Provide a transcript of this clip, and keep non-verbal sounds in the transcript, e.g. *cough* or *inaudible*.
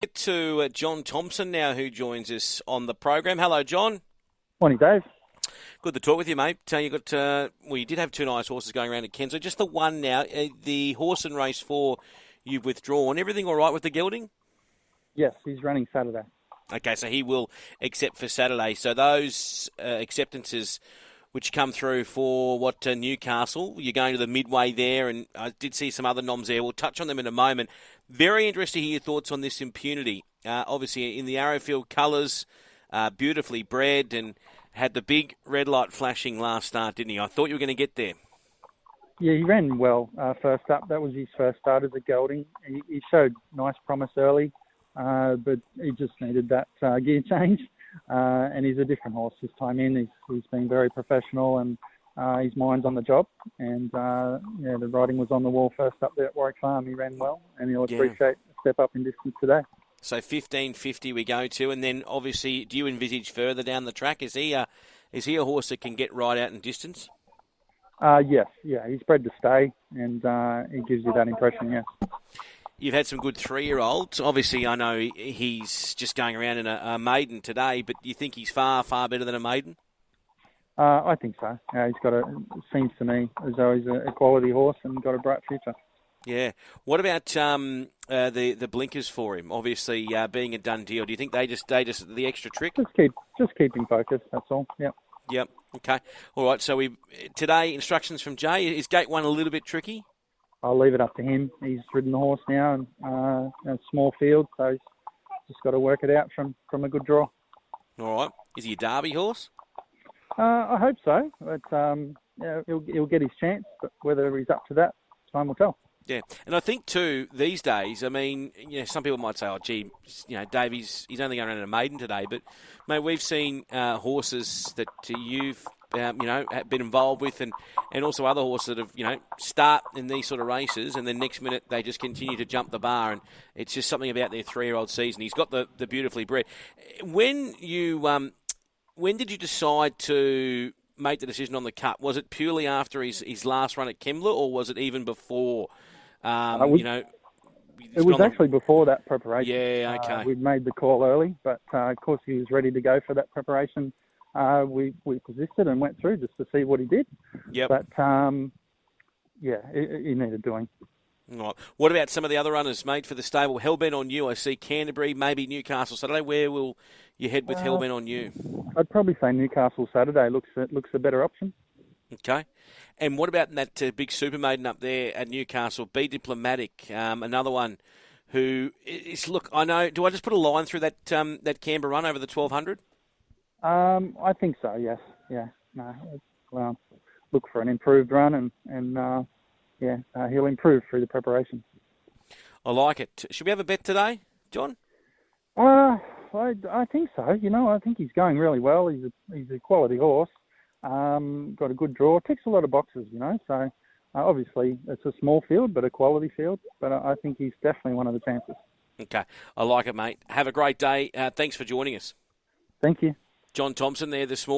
To uh, John Thompson now, who joins us on the program. Hello, John. Morning, Dave. Good to talk with you, mate. Uh, you got uh, well, you did have two nice horses going around at Kenso. Just the one now. Uh, the horse in race four, you've withdrawn. Everything all right with the gelding? Yes, he's running Saturday. Okay, so he will accept for Saturday. So those uh, acceptances which come through for what uh, Newcastle. You're going to the midway there, and I did see some other noms there. We'll touch on them in a moment. Very interested to hear your thoughts on this impunity. Uh, obviously, in the Arrowfield colours, uh, beautifully bred, and had the big red light flashing last start, didn't he? I thought you were going to get there. Yeah, he ran well uh, first up. That was his first start as a gelding. He, he showed nice promise early, uh, but he just needed that uh, gear *laughs* change. Uh, and he's a different horse this time in. He's, he's been very professional and uh, his mind's on the job. And uh, yeah, the writing was on the wall first up there at Warwick Farm. He ran well, and he'll appreciate a step up in distance today. So 1550 we go to, and then obviously, do you envisage further down the track? Is he a, is he a horse that can get right out in distance? Uh, yes, yeah, he's bred to stay, and uh, he gives you that impression, yes. You've had some good three-year-olds. Obviously, I know he's just going around in a, a maiden today, but you think he's far, far better than a maiden? Uh, I think so. Uh, he's got a seems to me as though he's a, quality horse and got a bright future. Yeah. What about um, uh, the the blinkers for him? Obviously, uh, being a done deal. Do you think they just they just the extra trick? Just keep just keeping focused. That's all. Yep. Yep. Okay. All right. So we today instructions from Jay. Is gate one a little bit tricky? I'll leave it up to him. He's ridden the horse now, and uh, a small field, so he's just got to work it out from from a good draw. All right. Is he a Derby horse? Uh, I hope so, but um, yeah, he'll, he'll get his chance. But whether he's up to that, time will tell. Yeah, and I think too these days. I mean, you know, some people might say, "Oh, gee, you know, Davies, he's only going around in a maiden today." But mate, we've seen uh, horses that you've um, you know been involved with, and, and also other horses that have you know start in these sort of races, and then next minute they just continue to jump the bar, and it's just something about their three year old season. He's got the, the beautifully bred. When you um, when did you decide to make the decision on the cut? Was it purely after his, his last run at Kembla, or was it even before? Um, would, you know, it was actually the... before that preparation. Yeah, okay. Uh, we'd made the call early, but uh, of course he was ready to go for that preparation. Uh, we we persisted and went through just to see what he did. Yep. But um, yeah, he needed doing. Right. What about some of the other runners, mate, for the stable? Hellbent on you. I see Canterbury, maybe Newcastle Saturday. Where will you head with uh, Hellbent on you? I'd probably say Newcastle Saturday looks looks a better option. Okay. And what about that uh, big super maiden up there at Newcastle? Be diplomatic. Um, another one who is look. I know. Do I just put a line through that um, that Canberra run over the twelve hundred? Um, I think so. Yes. Yeah. No. Well, look for an improved run, and and uh, yeah, uh, he'll improve through the preparation. I like it. Should we have a bet today, John? Uh, I, I think so. You know, I think he's going really well. He's a he's a quality horse. Um, got a good draw. Ticks a lot of boxes, you know. So uh, obviously it's a small field, but a quality field. But I think he's definitely one of the chances. Okay, I like it, mate. Have a great day. Uh, thanks for joining us. Thank you. John Thompson there this morning.